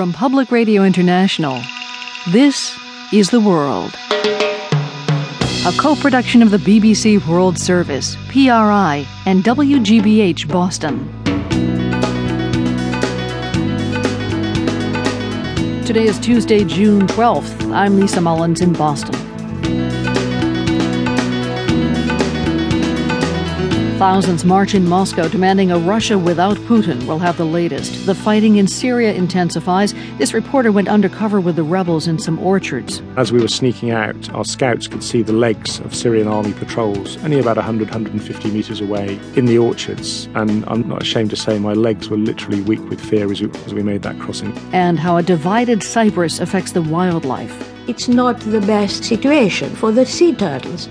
From Public Radio International, this is The World. A co production of the BBC World Service, PRI, and WGBH Boston. Today is Tuesday, June 12th. I'm Lisa Mullins in Boston. Thousands march in Moscow demanding a Russia without Putin. We'll have the latest. The fighting in Syria intensifies. This reporter went undercover with the rebels in some orchards. As we were sneaking out, our scouts could see the legs of Syrian army patrols only about 100, 150 metres away in the orchards. And I'm not ashamed to say my legs were literally weak with fear as we, as we made that crossing. And how a divided Cyprus affects the wildlife. It's not the best situation for the sea turtles.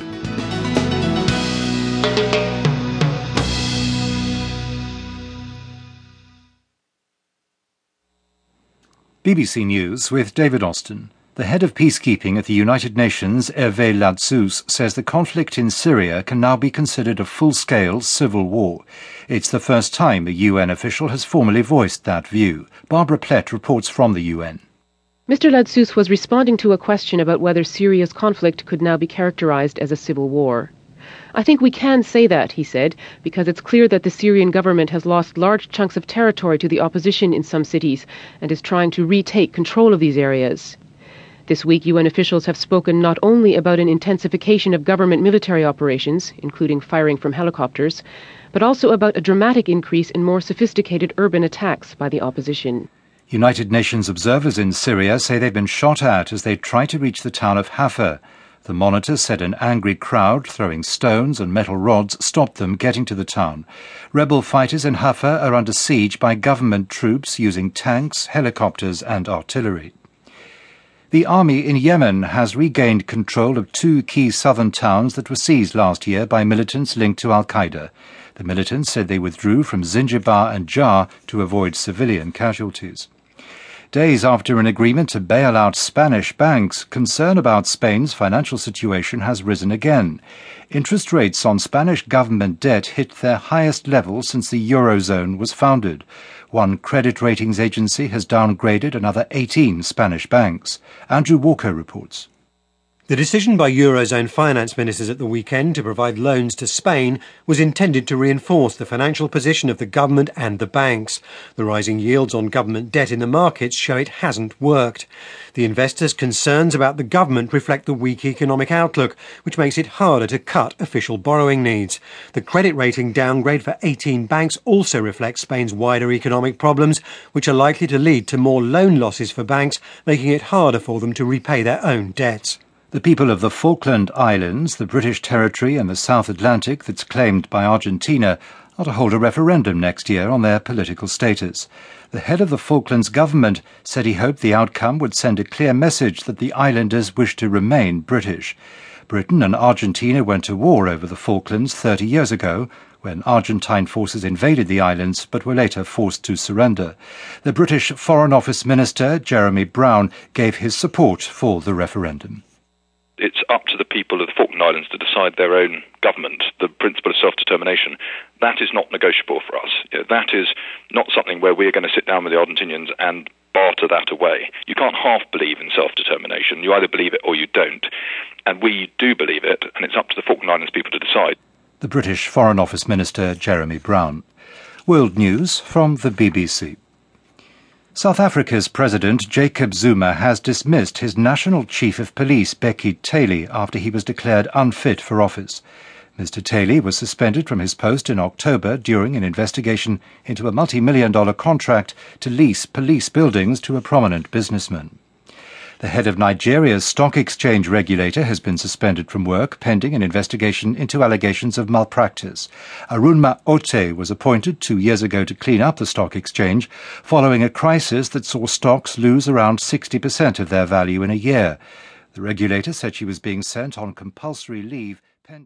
BBC News with David Austin. The head of peacekeeping at the United Nations, Hervé Ladsous, says the conflict in Syria can now be considered a full-scale civil war. It's the first time a UN official has formally voiced that view. Barbara Plett reports from the UN. Mr. Ladsous was responding to a question about whether Syria's conflict could now be characterized as a civil war. I think we can say that, he said, because it's clear that the Syrian government has lost large chunks of territory to the opposition in some cities and is trying to retake control of these areas. This week, UN officials have spoken not only about an intensification of government military operations, including firing from helicopters, but also about a dramatic increase in more sophisticated urban attacks by the opposition. United Nations observers in Syria say they've been shot at as they try to reach the town of Haffa. The monitor said an angry crowd throwing stones and metal rods stopped them getting to the town. Rebel fighters in Haffa are under siege by government troops using tanks, helicopters, and artillery. The army in Yemen has regained control of two key southern towns that were seized last year by militants linked to Al Qaeda. The militants said they withdrew from Zinjibar and Jaar to avoid civilian casualties. Days after an agreement to bail out Spanish banks, concern about Spain's financial situation has risen again. Interest rates on Spanish government debt hit their highest level since the Eurozone was founded. One credit ratings agency has downgraded another 18 Spanish banks. Andrew Walker reports. The decision by Eurozone finance ministers at the weekend to provide loans to Spain was intended to reinforce the financial position of the government and the banks. The rising yields on government debt in the markets show it hasn't worked. The investors' concerns about the government reflect the weak economic outlook, which makes it harder to cut official borrowing needs. The credit rating downgrade for 18 banks also reflects Spain's wider economic problems, which are likely to lead to more loan losses for banks, making it harder for them to repay their own debts. The people of the Falkland Islands, the British territory and the South Atlantic that's claimed by Argentina, are to hold a referendum next year on their political status. The head of the Falklands government said he hoped the outcome would send a clear message that the islanders wish to remain British. Britain and Argentina went to war over the Falklands 30 years ago when Argentine forces invaded the islands but were later forced to surrender. The British Foreign Office Minister, Jeremy Browne, gave his support for the referendum it's up to the people of the Falkland Islands to decide their own government, the principle of self-determination. That is not negotiable for us. You know, that is not something where we're going to sit down with the Argentinians and barter that away. You can't half believe in self-determination. You either believe it or you don't. And we do believe it, and it's up to the Falkland Islands people to decide. The British Foreign Office Minister Jeremy Browne. World News from the BBC. South Africa's President Jacob Zuma has dismissed his National Chief of Police, Bheki Cele, after he was declared unfit for office. Mr. Cele was suspended from his post in October during an investigation into a multi-million dollar contract to lease police buildings to a prominent businessman. The head of Nigeria's stock exchange regulator has been suspended from work pending an investigation into allegations of malpractice. Arunma Oteh was appointed two years ago to clean up the stock exchange following a crisis that saw stocks lose around 60% of their value in a year. The regulator said she was being sent on compulsory leave